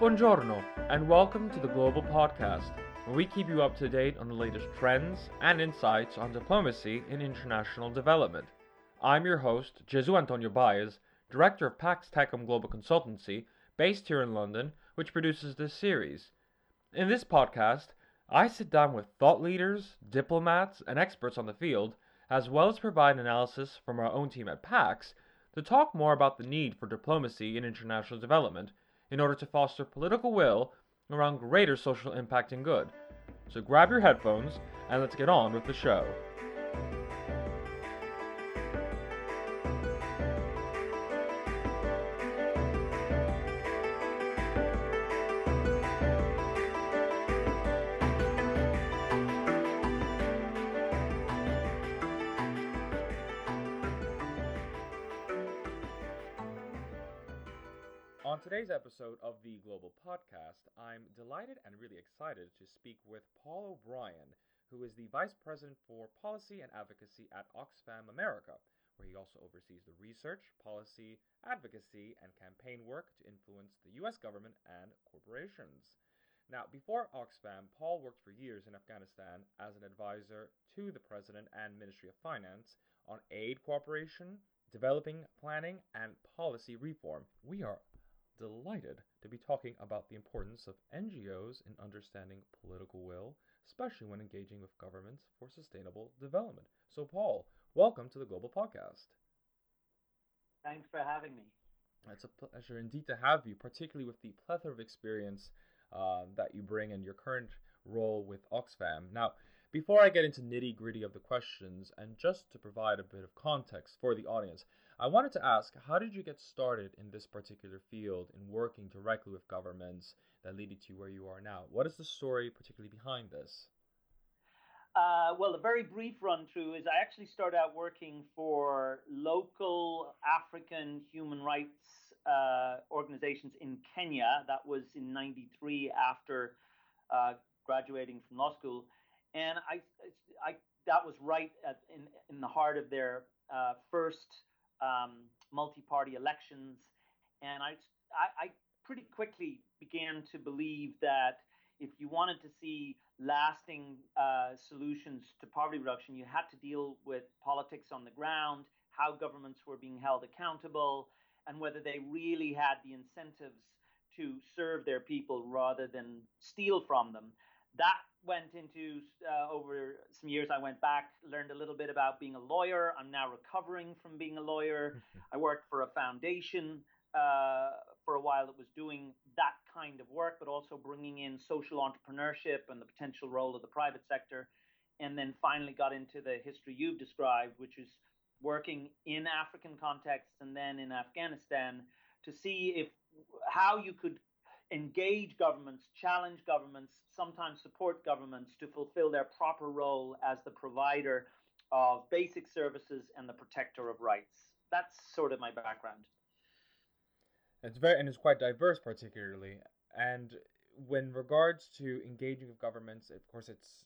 Buongiorno, and welcome to the Global Podcast, where we keep you up to date on the latest trends and insights on diplomacy in international development. I'm your host, Jesu Antonio Baez, director of Pax Techum Global Consultancy, based here in London, which produces this series. In this podcast, I sit down with thought leaders, diplomats, and experts on the field, as well as provide analysis from our own team at PAX to talk more about the need for diplomacy in international development in order to foster political will around greater social impact and good. So grab your headphones and let's get on with the show. On today's episode of the Global Podcast, I'm delighted and really excited to speak with Paul O'Brien, who is the Vice President for Policy and Advocacy at Oxfam America, where he also oversees the research, policy, advocacy, and campaign work to influence the U.S. government and corporations. Now, before Oxfam, Paul worked for years in Afghanistan as an advisor to the President and Ministry of Finance on aid cooperation, developing planning, and policy reform. We are delighted to be talking about the importance of NGOs in understanding political will, especially when engaging with governments for sustainable development. So, Paul, welcome to the Global Podcast. Thanks for having me. It's a pleasure indeed to have you, particularly with the plethora of experience uh, that you bring in your current role with Oxfam. Now, before I get into nitty gritty of the questions, and just to provide a bit of context for the audience, I wanted to ask how did you get started in this particular field in working directly with governments that you to where you are now? What is the story particularly behind this? Uh, well, a very brief run through is I actually started out working for local African human rights uh, organizations in Kenya. That was in 93 after uh, graduating from law school. And I, I, that was right at, in, in the heart of their uh, first um, multi-party elections, and I, I, I pretty quickly began to believe that if you wanted to see lasting uh, solutions to poverty reduction, you had to deal with politics on the ground, how governments were being held accountable, and whether they really had the incentives to serve their people rather than steal from them. That went into uh, over some years i went back learned a little bit about being a lawyer i'm now recovering from being a lawyer mm-hmm. i worked for a foundation uh, for a while that was doing that kind of work but also bringing in social entrepreneurship and the potential role of the private sector and then finally got into the history you've described which is working in african contexts and then in afghanistan to see if how you could engage governments, challenge governments, sometimes support governments to fulfill their proper role as the provider of basic services and the protector of rights. That's sort of my background. It's very and it's quite diverse, particularly. And when regards to engaging with governments, of course, it's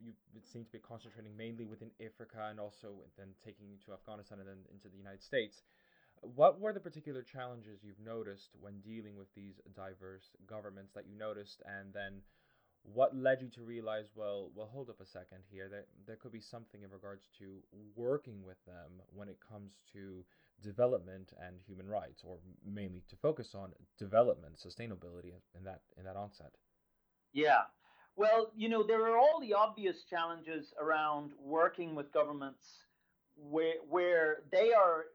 you. It seems to be concentrating mainly within Africa and also then taking to Afghanistan and then into the United States. What were the particular challenges you've noticed when dealing with these diverse governments that you noticed, and then what led you to realize, well, well, hold up a second here, that there could be something in regards to working with them when it comes to development and human rights, or mainly to focus on development, sustainability in that in that onset. Yeah. Well, you know, there are all the obvious challenges around working with governments where where they are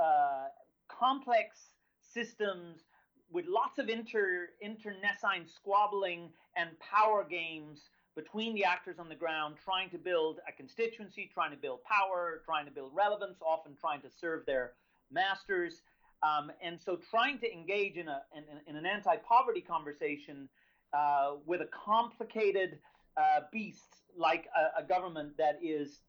uh, complex systems with lots of inter internecine squabbling and power games between the actors on the ground, trying to build a constituency, trying to build power, trying to build relevance, often trying to serve their masters. Um, and so, trying to engage in, a, in, in an anti poverty conversation uh, with a complicated uh, beast like a, a government that is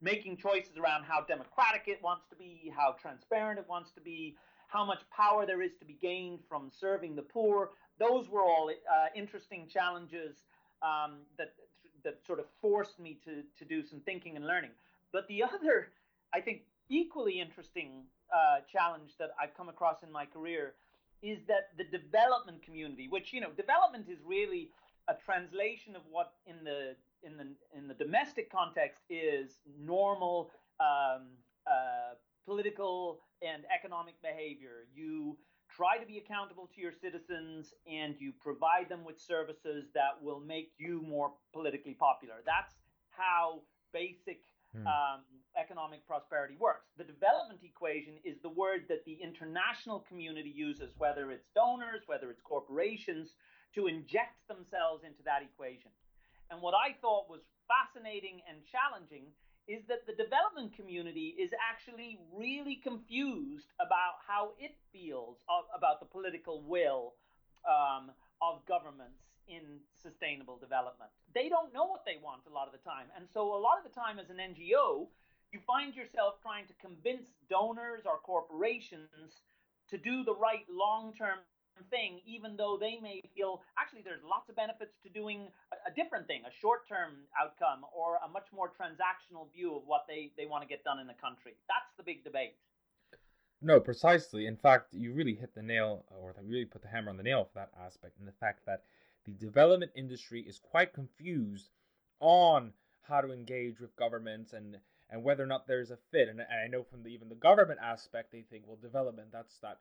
making choices around how democratic it wants to be, how transparent it wants to be, how much power there is to be gained from serving the poor. Those were all uh, interesting challenges um, that that sort of forced me to to do some thinking and learning. But the other, I think, equally interesting uh, challenge that I've come across in my career is that the development community, which you know, development is really a translation of what in the in the in the domestic context is normal um, uh, political and economic behavior. You try to be accountable to your citizens and you provide them with services that will make you more politically popular. That's how basic hmm. um, economic prosperity works. The development equation is the word that the international community uses, whether it's donors, whether it's corporations, to inject themselves into that equation. And what I thought was fascinating and challenging is that the development community is actually really confused about how it feels about the political will um, of governments in sustainable development. They don't know what they want a lot of the time. And so, a lot of the time, as an NGO, you find yourself trying to convince donors or corporations to do the right long term thing, even though they may feel actually there's lots of benefits to doing a, a different thing, a short term outcome, or a much more transactional view of what they, they want to get done in the country. That's the big debate. No, precisely. In fact, you really hit the nail, or really put the hammer on the nail for that aspect, and the fact that the development industry is quite confused on how to engage with governments and and whether or not there's a fit. And, and I know from the, even the government aspect, they think, well, development that's that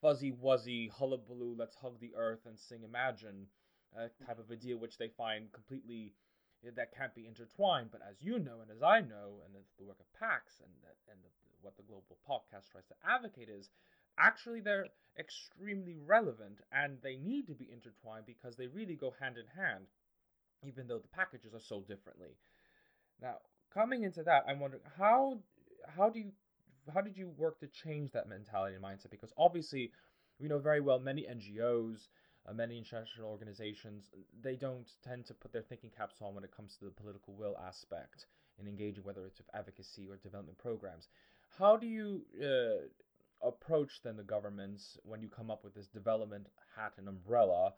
fuzzy wuzzy hullabaloo, let's hug the earth and sing Imagine uh, type of a deal, which they find completely that can't be intertwined. But as you know, and as I know, and the work of PAX and and the, what the Global Podcast tries to advocate is actually they're extremely relevant and they need to be intertwined because they really go hand in hand, even though the packages are sold differently. Now, coming into that, I'm wondering how how do you how did you work to change that mentality and mindset? Because obviously, we know very well many NGOs, uh, many international organizations, they don't tend to put their thinking caps on when it comes to the political will aspect in engaging, whether it's with advocacy or development programs. How do you uh, approach then the governments when you come up with this development hat and umbrella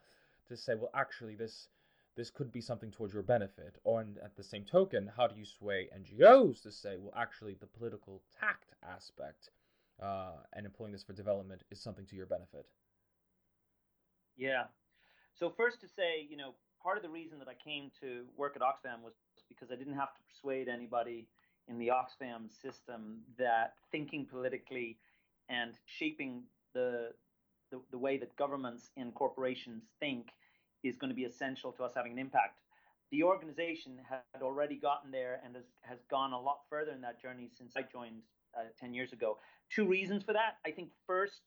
to say, well, actually, this this could be something towards your benefit. Or at the same token, how do you sway NGOs to say, well, actually, the political tact aspect uh, and employing this for development is something to your benefit? Yeah. So, first to say, you know, part of the reason that I came to work at Oxfam was because I didn't have to persuade anybody in the Oxfam system that thinking politically and shaping the, the, the way that governments and corporations think is going to be essential to us having an impact. The organization had already gotten there and has, has gone a lot further in that journey since I joined uh, 10 years ago. Two reasons for that. I think first,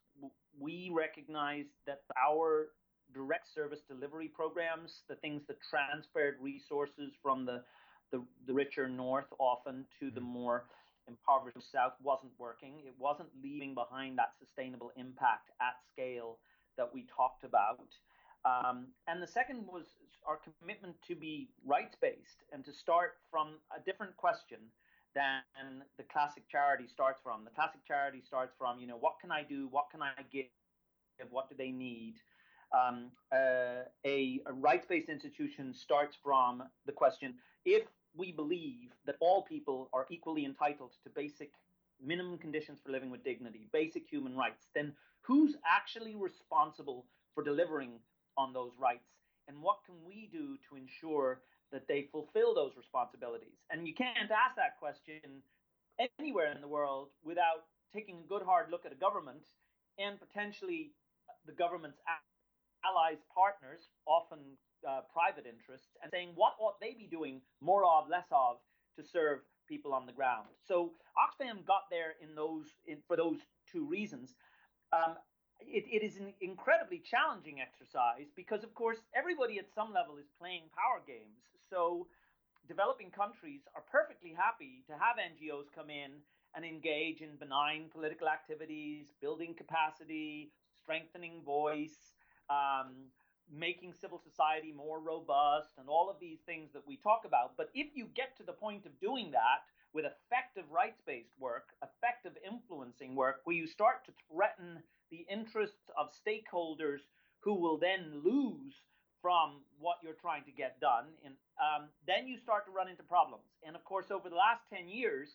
we recognized that our direct service delivery programs, the things that transferred resources from the, the, the richer north often to the mm-hmm. more impoverished south, wasn't working. It wasn't leaving behind that sustainable impact at scale that we talked about. Um, and the second was our commitment to be rights based and to start from a different question than the classic charity starts from. The classic charity starts from, you know, what can I do? What can I give? What do they need? Um, uh, a, a rights based institution starts from the question if we believe that all people are equally entitled to basic minimum conditions for living with dignity, basic human rights, then who's actually responsible for delivering on those rights and what can we do to ensure that they fulfill those responsibilities? And you can't ask that question anywhere in the world without taking a good hard look at a government and potentially the government's allies partners often uh, private interests and saying what ought they be doing more of less of to serve people on the ground? So oxfam got there in those in, for those two reasons. Um, it, it is an incredibly challenging exercise because, of course, everybody at some level is playing power games. So, developing countries are perfectly happy to have NGOs come in and engage in benign political activities, building capacity, strengthening voice, um, making civil society more robust, and all of these things that we talk about. But if you get to the point of doing that with effective rights based work, effective influencing work, where you start to threaten the interests of stakeholders who will then lose from what you're trying to get done. And um, then you start to run into problems. And of course, over the last 10 years,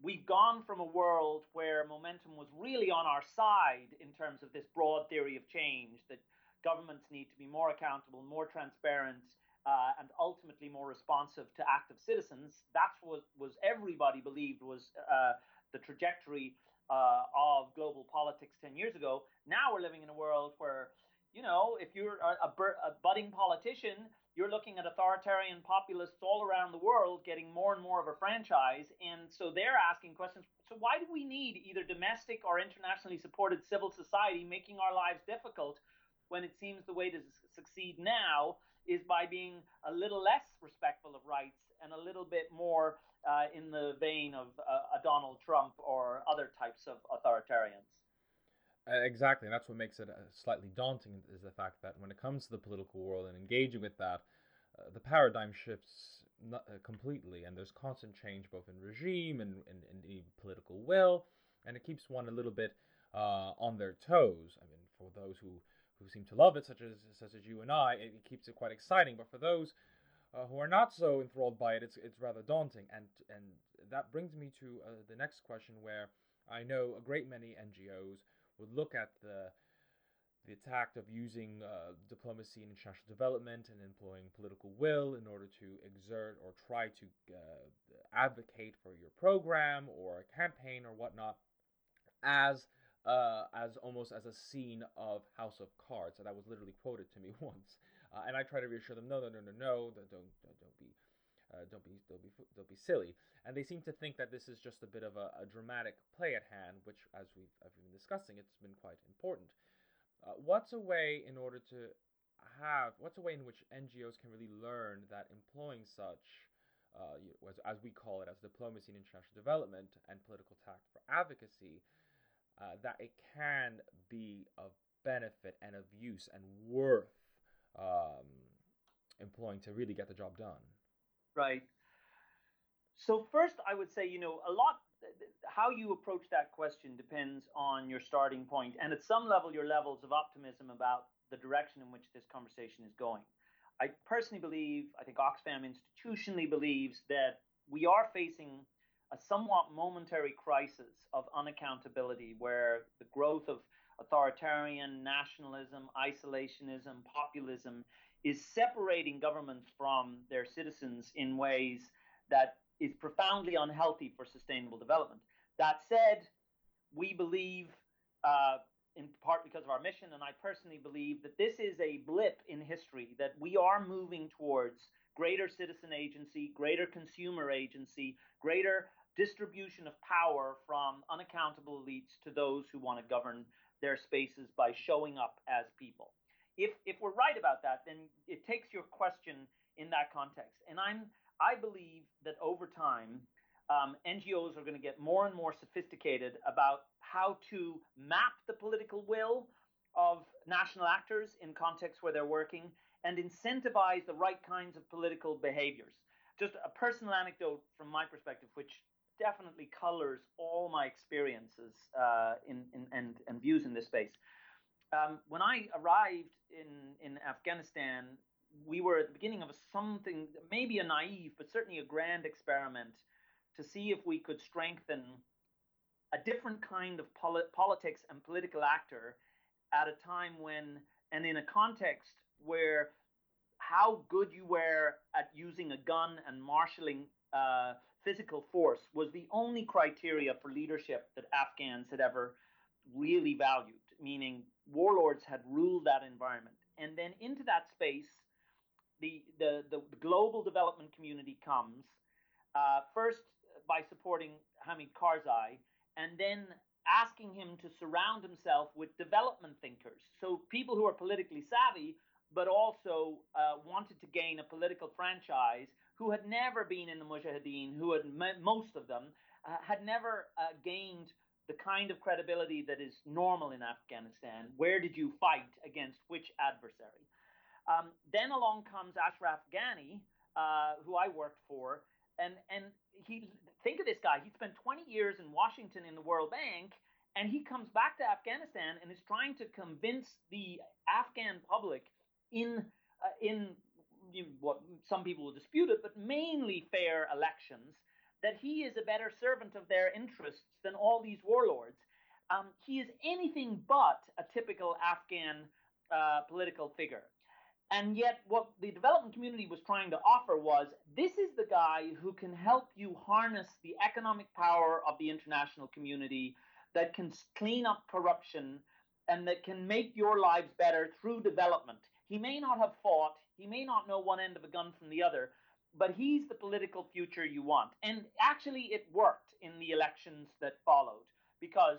we've gone from a world where momentum was really on our side in terms of this broad theory of change that governments need to be more accountable, more transparent, uh, and ultimately more responsive to active citizens. That's what was everybody believed was uh, the trajectory uh, of global politics 10 years ago. Now we're living in a world where, you know, if you're a, a, a budding politician, you're looking at authoritarian populists all around the world getting more and more of a franchise. And so they're asking questions. So, why do we need either domestic or internationally supported civil society making our lives difficult when it seems the way to succeed now is by being a little less respectful of rights and a little bit more uh, in the vein of uh, a Donald Trump or other types of authoritarians? Exactly, and that's what makes it uh, slightly daunting is the fact that when it comes to the political world and engaging with that, uh, the paradigm shifts not, uh, completely, and there's constant change both in regime and in political will, and it keeps one a little bit uh, on their toes. I mean, for those who who seem to love it, such as such as you and I, it keeps it quite exciting. But for those uh, who are not so enthralled by it, it's it's rather daunting. And and that brings me to uh, the next question, where I know a great many NGOs would look at the the attack of using uh, diplomacy and international development and employing political will in order to exert or try to uh, advocate for your program or a campaign or whatnot as uh, as almost as a scene of House of Cards, that was literally quoted to me once. Uh, and I try to reassure them, no, no, no, no, no, don't, don't, don't be, uh, don't be, don't be, don't be silly. And they seem to think that this is just a bit of a, a dramatic play at hand, which, as we've, I've been discussing, it's been quite important. Uh, what's a way in order to have, what's a way in which NGOs can really learn that employing such, uh, as, as we call it, as diplomacy and international development and political tact for advocacy, uh, that it can be of benefit and of use and worth um, employing to really get the job done? Right. So first, I would say, you know, a lot how you approach that question depends on your starting point and at some level your levels of optimism about the direction in which this conversation is going. I personally believe, I think Oxfam institutionally believes that we are facing a somewhat momentary crisis of unaccountability where the growth of authoritarian nationalism, isolationism, populism is separating governments from their citizens in ways that is profoundly unhealthy for sustainable development. That said, we believe, uh, in part because of our mission, and I personally believe that this is a blip in history, that we are moving towards greater citizen agency, greater consumer agency, greater distribution of power from unaccountable elites to those who want to govern their spaces by showing up as people. If, if we're right about that, then it takes your question in that context. And I'm I believe that over time, um, NGOs are going to get more and more sophisticated about how to map the political will of national actors in contexts where they're working and incentivize the right kinds of political behaviors. Just a personal anecdote from my perspective, which definitely colors all my experiences uh, in, in, and, and views in this space. Um, when I arrived in, in Afghanistan we were at the beginning of something, maybe a naive, but certainly a grand experiment to see if we could strengthen a different kind of polit- politics and political actor at a time when, and in a context where how good you were at using a gun and marshaling uh, physical force was the only criteria for leadership that Afghans had ever really valued, meaning warlords had ruled that environment. And then into that space, the, the, the, global development community comes, uh, first by supporting Hamid Karzai, and then asking him to surround himself with development thinkers. So people who are politically savvy, but also uh, wanted to gain a political franchise, who had never been in the Mujahideen, who had most of them uh, had never uh, gained the kind of credibility that is normal in Afghanistan. Where did you fight against which adversary? Um, then along comes Ashraf Ghani, uh, who I worked for, and and he think of this guy. He spent 20 years in Washington in the World Bank, and he comes back to Afghanistan and is trying to convince the Afghan public in uh, in you know, what some people will dispute it, but mainly fair elections, that he is a better servant of their interests than all these warlords. Um, he is anything but a typical Afghan uh, political figure. And yet, what the development community was trying to offer was this is the guy who can help you harness the economic power of the international community that can clean up corruption and that can make your lives better through development. He may not have fought, he may not know one end of a gun from the other, but he's the political future you want. And actually, it worked in the elections that followed because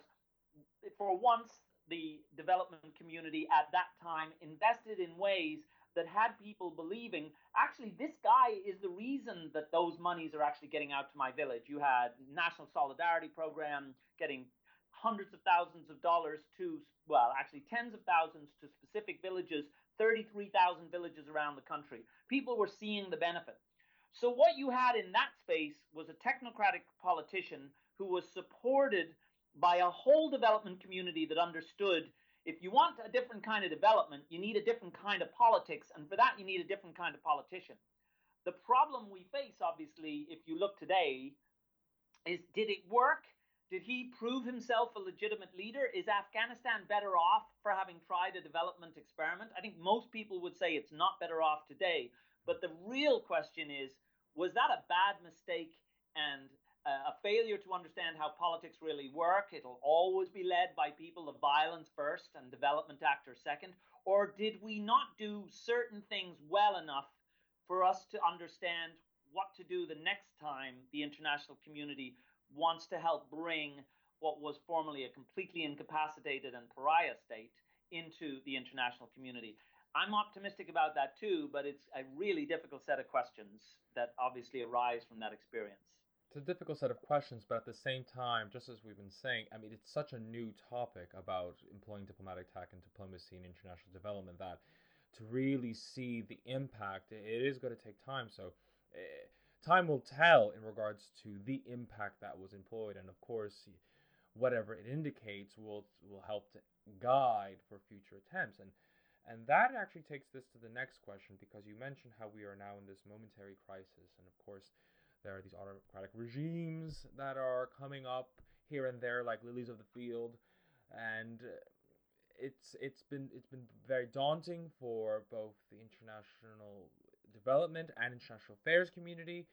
for once, the development community at that time invested in ways that had people believing actually this guy is the reason that those monies are actually getting out to my village you had national solidarity program getting hundreds of thousands of dollars to well actually tens of thousands to specific villages 33,000 villages around the country people were seeing the benefit so what you had in that space was a technocratic politician who was supported by a whole development community that understood if you want a different kind of development, you need a different kind of politics, and for that, you need a different kind of politician. The problem we face, obviously, if you look today, is did it work? Did he prove himself a legitimate leader? Is Afghanistan better off for having tried a development experiment? I think most people would say it's not better off today. But the real question is was that a bad mistake? And uh, a failure to understand how politics really work. It'll always be led by people of violence first and development actors second. Or did we not do certain things well enough for us to understand what to do the next time the international community wants to help bring what was formerly a completely incapacitated and pariah state into the international community? I'm optimistic about that too, but it's a really difficult set of questions that obviously arise from that experience it's a difficult set of questions, but at the same time, just as we've been saying, I mean, it's such a new topic about employing diplomatic tact and diplomacy and international development that to really see the impact, it is going to take time. So, eh, time will tell in regards to the impact that was employed, and of course, whatever it indicates will will help to guide for future attempts. And and that actually takes this to the next question because you mentioned how we are now in this momentary crisis, and of course there are these autocratic regimes that are coming up here and there, like lilies of the field, and it's it's been it's been very daunting for both the international development and international affairs community,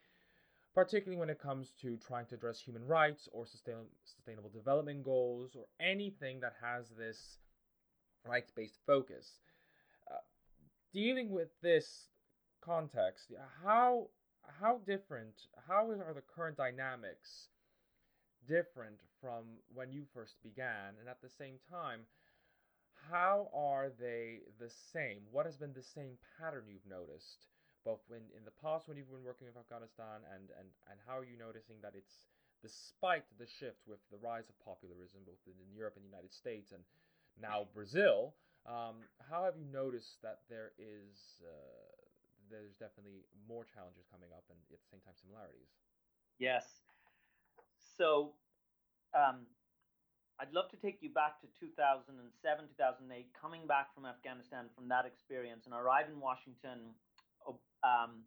particularly when it comes to trying to address human rights or sustain, sustainable development goals or anything that has this rights-based focus. Uh, dealing with this context, how how different how are the current dynamics different from when you first began and at the same time how are they the same what has been the same pattern you've noticed both when in the past when you've been working with afghanistan and and and how are you noticing that it's despite the shift with the rise of popularism both in europe and the united states and now brazil um, how have you noticed that there is uh, there's definitely more challenges coming up and at the same time similarities. Yes. So um, I'd love to take you back to 2007, 2008, coming back from Afghanistan from that experience, and arrive in Washington, um,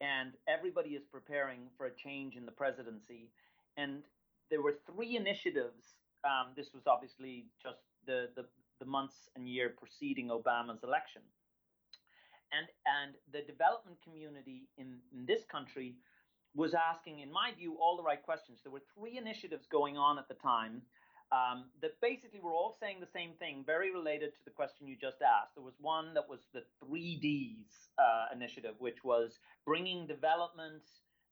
and everybody is preparing for a change in the presidency. And there were three initiatives. Um, this was obviously just the, the, the months and year preceding Obama's election and and the development community in, in this country was asking, in my view, all the right questions. There were three initiatives going on at the time um, that basically were all saying the same thing, very related to the question you just asked. There was one that was the three Ds uh, initiative, which was bringing development,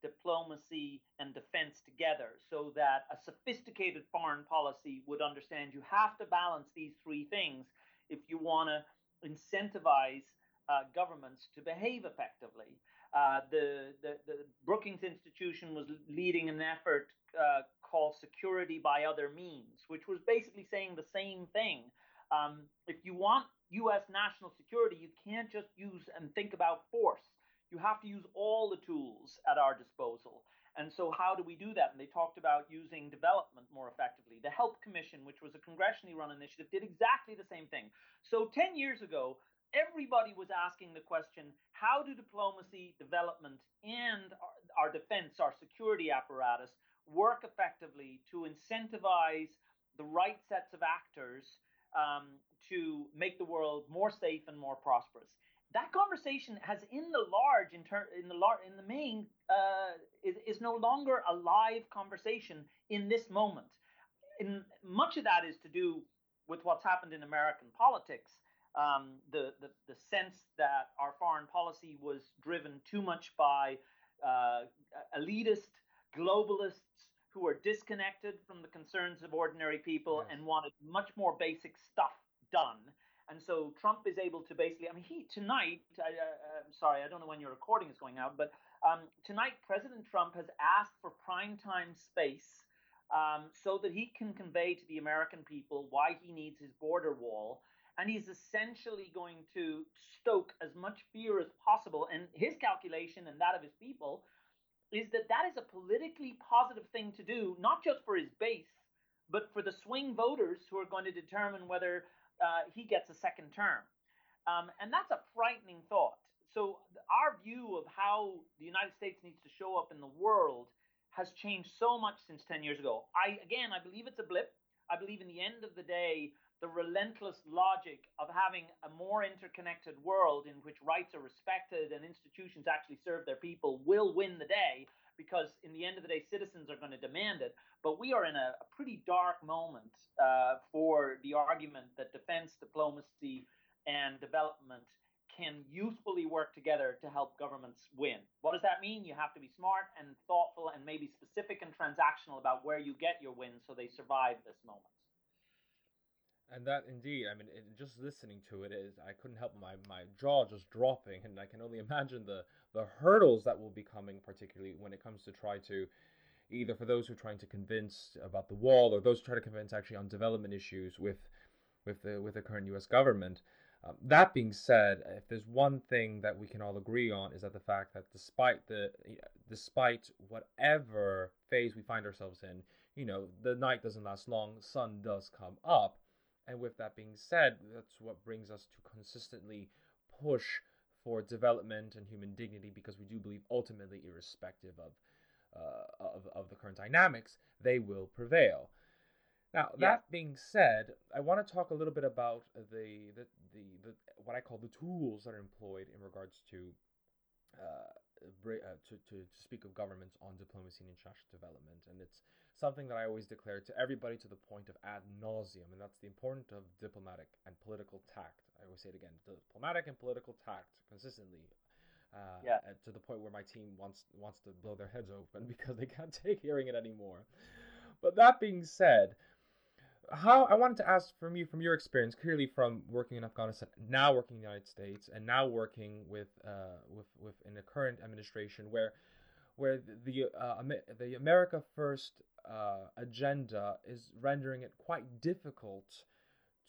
diplomacy, and defense together so that a sophisticated foreign policy would understand you have to balance these three things if you want to incentivize uh, governments to behave effectively. Uh, the, the, the, Brookings Institution was leading an effort uh, called Security by Other Means, which was basically saying the same thing. Um, if you want U.S. national security, you can't just use and think about force. You have to use all the tools at our disposal. And so, how do we do that? And they talked about using development more effectively. The Help Commission, which was a congressionally run initiative, did exactly the same thing. So, 10 years ago, everybody was asking the question how do diplomacy, development, and our, our defense, our security apparatus work effectively to incentivize the right sets of actors um, to make the world more safe and more prosperous? That conversation has, in the large, in, ter- in the lar- in the main, uh, is, is no longer a live conversation in this moment. And much of that is to do with what's happened in American politics um, the, the, the sense that our foreign policy was driven too much by uh, elitist globalists who are disconnected from the concerns of ordinary people yes. and wanted much more basic stuff done. And so Trump is able to basically, I mean, he tonight, I, am sorry, I don't know when your recording is going out, but um, tonight President Trump has asked for prime time space um, so that he can convey to the American people why he needs his border wall and he's essentially going to stoke as much fear as possible. And his calculation and that of his people is that that is a politically positive thing to do, not just for his base, but for the swing voters who are going to determine whether uh, he gets a second term. Um, and that's a frightening thought. So, our view of how the United States needs to show up in the world has changed so much since 10 years ago. I, again, I believe it's a blip. I believe in the end of the day, the relentless logic of having a more interconnected world in which rights are respected and institutions actually serve their people will win the day because in the end of the day citizens are going to demand it. But we are in a, a pretty dark moment uh, for the argument that defense diplomacy and development can usefully work together to help governments win. What does that mean? You have to be smart and thoughtful and maybe specific and transactional about where you get your wins so they survive this moment and that indeed, I mean, it, just listening to it I couldn't help my my jaw just dropping, and I can only imagine the the hurdles that will be coming, particularly when it comes to try to either for those who are trying to convince about the wall or those who try to convince actually on development issues with with the with the current U.S. government. Um, that being said, if there's one thing that we can all agree on is that the fact that despite the despite whatever phase we find ourselves in, you know, the night doesn't last long, sun does come up and with that being said, that's what brings us to consistently push for development and human dignity because we do believe ultimately, irrespective of uh, of, of the current dynamics, they will prevail. Now, yeah. that being said, I want to talk a little bit about the, the, the, the, what I call the tools that are employed in regards to, uh, uh, to, to, to speak of governments on diplomacy and international development. And it's something that I always declare to everybody to the point of ad nauseum, and that's the importance of diplomatic and political tact. I always say it again: diplomatic and political tact consistently. Uh, yeah. To the point where my team wants wants to blow their heads open because they can't take hearing it anymore. But that being said, how I wanted to ask from you, from your experience, clearly from working in Afghanistan, now working in the United States, and now working with uh, with with in the current administration, where where the uh, the America First uh, agenda is rendering it quite difficult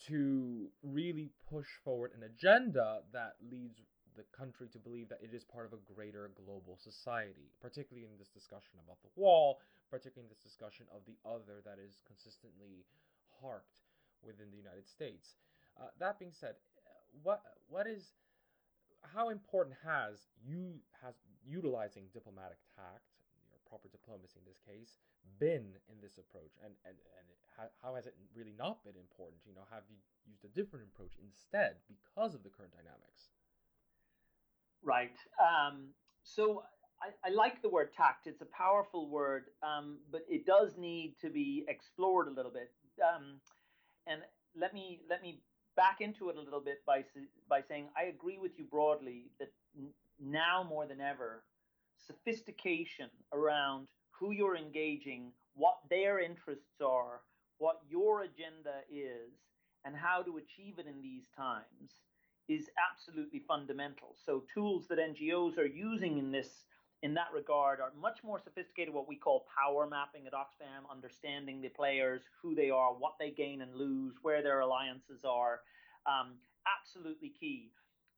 to really push forward an agenda that leads the country to believe that it is part of a greater global society, particularly in this discussion about the wall, particularly in this discussion of the other that is consistently harked within the United States. Uh, that being said, what what is how important has you has utilizing diplomatic tact, or proper diplomacy in this case, been in this approach, and and and how, how has it really not been important? You know, have you used a different approach instead because of the current dynamics? Right. Um, so I, I, like the word tact. It's a powerful word, um, but it does need to be explored a little bit. Um, and let me let me back into it a little bit by by saying I agree with you broadly that now more than ever, sophistication around who you're engaging, what their interests are, what your agenda is, and how to achieve it in these times is absolutely fundamental. So tools that NGOs are using in this in that regard are much more sophisticated what we call power mapping at Oxfam, understanding the players, who they are, what they gain and lose, where their alliances are. Um, absolutely key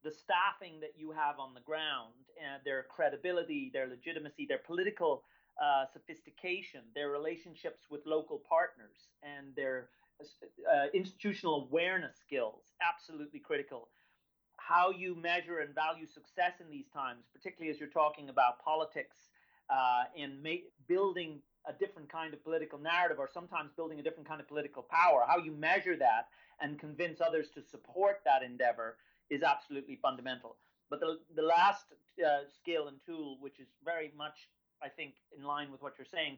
the staffing that you have on the ground, uh, their credibility, their legitimacy, their political uh, sophistication, their relationships with local partners, and their uh, institutional awareness skills, absolutely critical. How you measure and value success in these times, particularly as you're talking about politics uh, in ma- building a different kind of political narrative or sometimes building a different kind of political power, how you measure that and convince others to support that endeavor is absolutely fundamental. But the, the last uh, skill and tool, which is very much, I think, in line with what you're saying,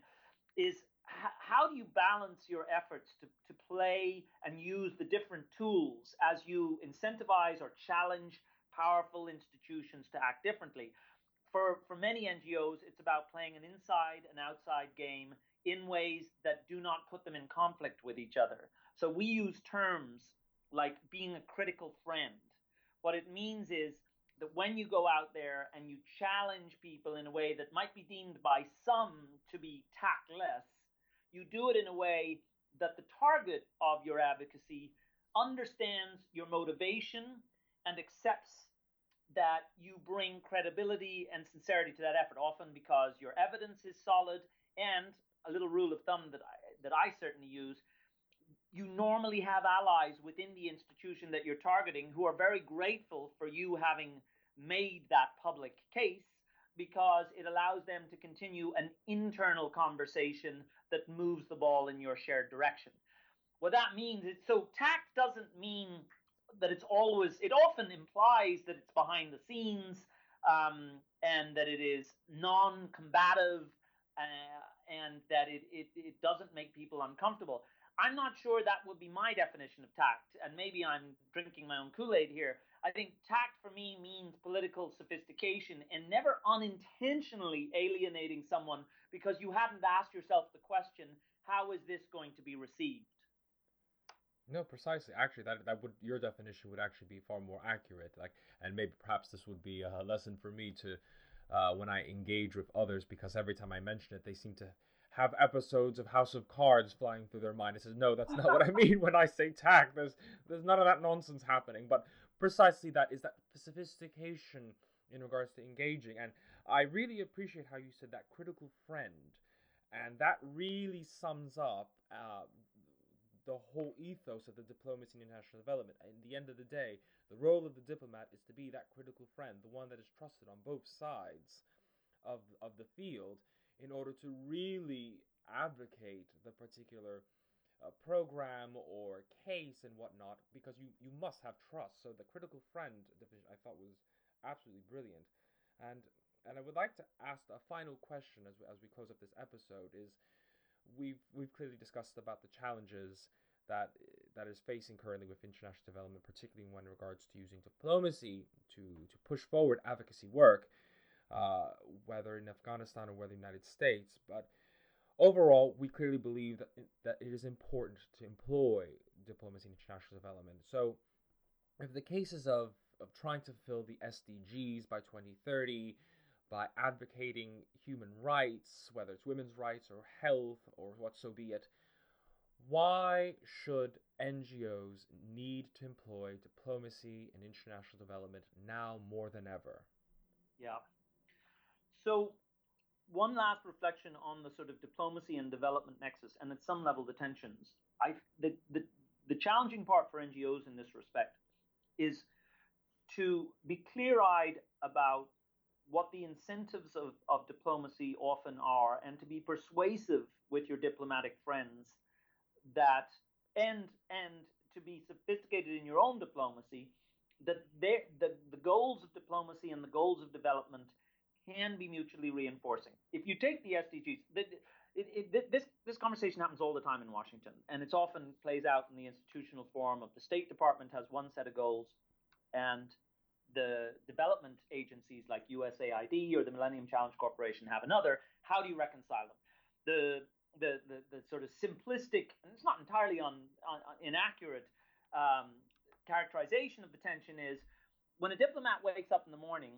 is how do you balance your efforts to, to play and use the different tools as you incentivize or challenge powerful institutions to act differently? For, for many NGOs, it's about playing an inside and outside game in ways that do not put them in conflict with each other. So we use terms like being a critical friend. What it means is that when you go out there and you challenge people in a way that might be deemed by some to be tactless, you do it in a way that the target of your advocacy understands your motivation and accepts that you bring credibility and sincerity to that effort, often because your evidence is solid. And a little rule of thumb that I, that I certainly use you normally have allies within the institution that you're targeting who are very grateful for you having made that public case because it allows them to continue an internal conversation that moves the ball in your shared direction. What that means is so tact doesn't mean that it's always, it often implies that it's behind the scenes um, and that it is non combative uh, and that it, it, it doesn't make people uncomfortable. I'm not sure that would be my definition of tact, and maybe I'm drinking my own Kool Aid here. I think tact for me means political sophistication and never unintentionally alienating someone because you hadn't asked yourself the question, how is this going to be received? No, precisely. Actually, that that would your definition would actually be far more accurate. Like, and maybe perhaps this would be a lesson for me to, uh, when I engage with others, because every time I mention it, they seem to have episodes of House of Cards flying through their mind. It says, no, that's not what I mean when I say tact. There's there's none of that nonsense happening. But precisely that is that sophistication in regards to engaging. And I really appreciate how you said that critical friend, and that really sums up uh, the whole ethos of the diplomacy and international development. In the end of the day, the role of the diplomat is to be that critical friend, the one that is trusted on both sides of of the field in order to really advocate the particular program or case and whatnot because you, you must have trust. So the critical friend division I thought was absolutely brilliant. And and I would like to ask a final question as we, as we close up this episode is we've we've clearly discussed about the challenges that that is facing currently with international development, particularly when regards to using diplomacy to to push forward advocacy work uh, whether in Afghanistan or whether the United States. But overall, we clearly believe that, that it is important to employ diplomacy in international development. So, if the cases of, of trying to fulfill the SDGs by 2030, by advocating human rights, whether it's women's rights or health or what so be it, why should NGOs need to employ diplomacy and international development now more than ever? Yeah. So, one last reflection on the sort of diplomacy and development nexus, and at some level the tensions. I the, the the challenging part for NGOs in this respect is to be clear-eyed about what the incentives of, of diplomacy often are, and to be persuasive with your diplomatic friends that and and to be sophisticated in your own diplomacy that the, the goals of diplomacy and the goals of development can be mutually reinforcing. If you take the SDGs, it, it, this this conversation happens all the time in Washington, and it's often plays out in the institutional form of the State Department has one set of goals, and the development agencies like USAID or the Millennium Challenge Corporation have another. How do you reconcile them? The the, the, the sort of simplistic, and it's not entirely on, on, on inaccurate um, characterization of the tension is when a diplomat wakes up in the morning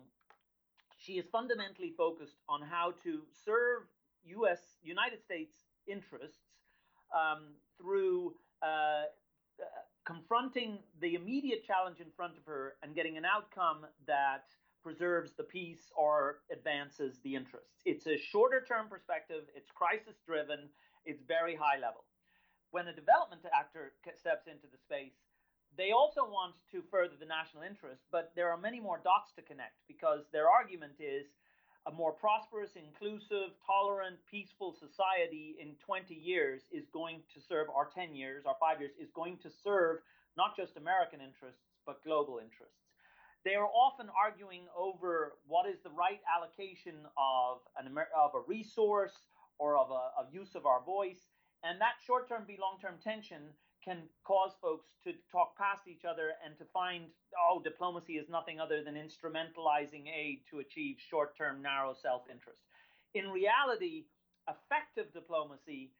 she is fundamentally focused on how to serve U.S. United States interests um, through uh, uh, confronting the immediate challenge in front of her and getting an outcome that preserves the peace or advances the interests. It's a shorter term perspective, it's crisis driven, it's very high level. When a development actor steps into the space, they also want to further the national interest, but there are many more dots to connect because their argument is a more prosperous, inclusive, tolerant, peaceful society in 20 years is going to serve, or 10 years, or five years, is going to serve not just American interests, but global interests. They are often arguing over what is the right allocation of, an, of a resource or of a of use of our voice. And that short term be long term tension can cause folks to talk past each other and to find, oh, diplomacy is nothing other than instrumentalizing aid to achieve short term, narrow self interest. In reality, effective diplomacy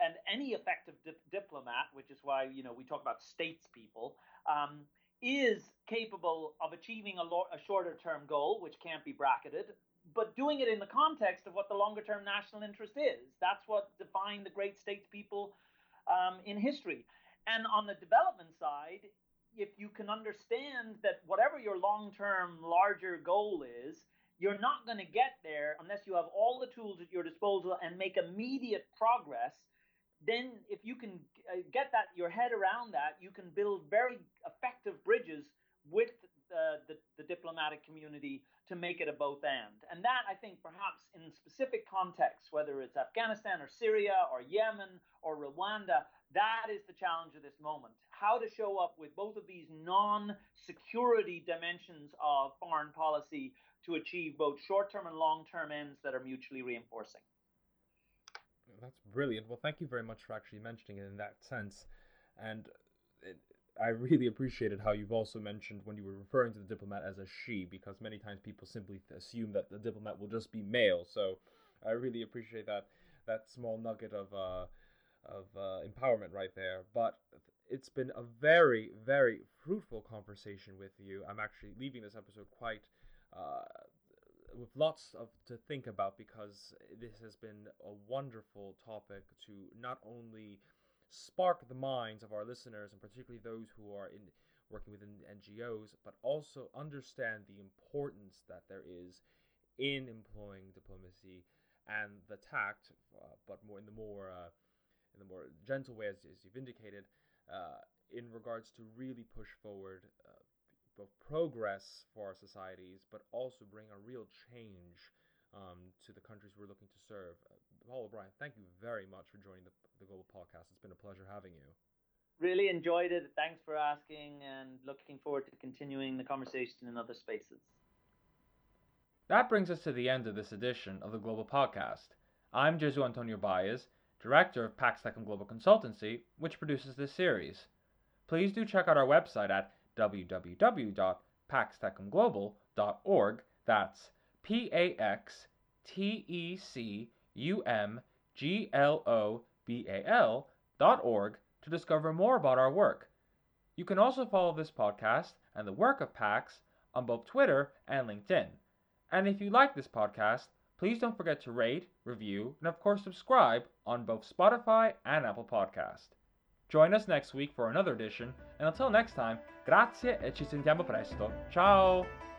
and any effective di- diplomat, which is why you know we talk about statespeople, um, is capable of achieving a, lo- a shorter term goal, which can't be bracketed, but doing it in the context of what the longer term national interest is. That's what defined the great statespeople um, in history. And on the development side, if you can understand that whatever your long term larger goal is, you're not going to get there unless you have all the tools at your disposal and make immediate progress. Then, if you can uh, get that your head around that, you can build very effective bridges with uh, the, the diplomatic community to make it a both and. And that, I think, perhaps in specific contexts, whether it's Afghanistan or Syria or Yemen or Rwanda, that is the challenge of this moment. How to show up with both of these non security dimensions of foreign policy to achieve both short term and long term ends that are mutually reinforcing. That's brilliant. Well, thank you very much for actually mentioning it in that sense. And it, I really appreciated how you've also mentioned when you were referring to the diplomat as a she, because many times people simply assume that the diplomat will just be male. So I really appreciate that that small nugget of uh, of uh, empowerment right there. But it's been a very very fruitful conversation with you. I'm actually leaving this episode quite. Uh, with lots of to think about because this has been a wonderful topic to not only spark the minds of our listeners and particularly those who are in working within NGOs, but also understand the importance that there is in employing diplomacy and the tact, uh, but more in the more uh, in the more gentle way, as, as you've indicated, uh, in regards to really push forward uh, both progress for our societies, but also bring a real change um, to the countries we're looking to serve. Uh, Paul O'Brien, thank you very much for joining the, the Global Podcast. It's been a pleasure having you. Really enjoyed it. Thanks for asking and looking forward to continuing the conversation in other spaces. That brings us to the end of this edition of the Global Podcast. I'm Jesu Antonio Baez, Director of Pax Tecum Global Consultancy, which produces this series. Please do check out our website at www.paxtecumglobal.org. That's P A X T E C U M G L O B A L dot org to discover more about our work. You can also follow this podcast and the work of PAX on both Twitter and LinkedIn. And if you like this podcast, please don't forget to rate, review, and of course subscribe on both Spotify and Apple Podcast. Join us next week for another edition, and until next time, grazie e ci sentiamo presto. Ciao!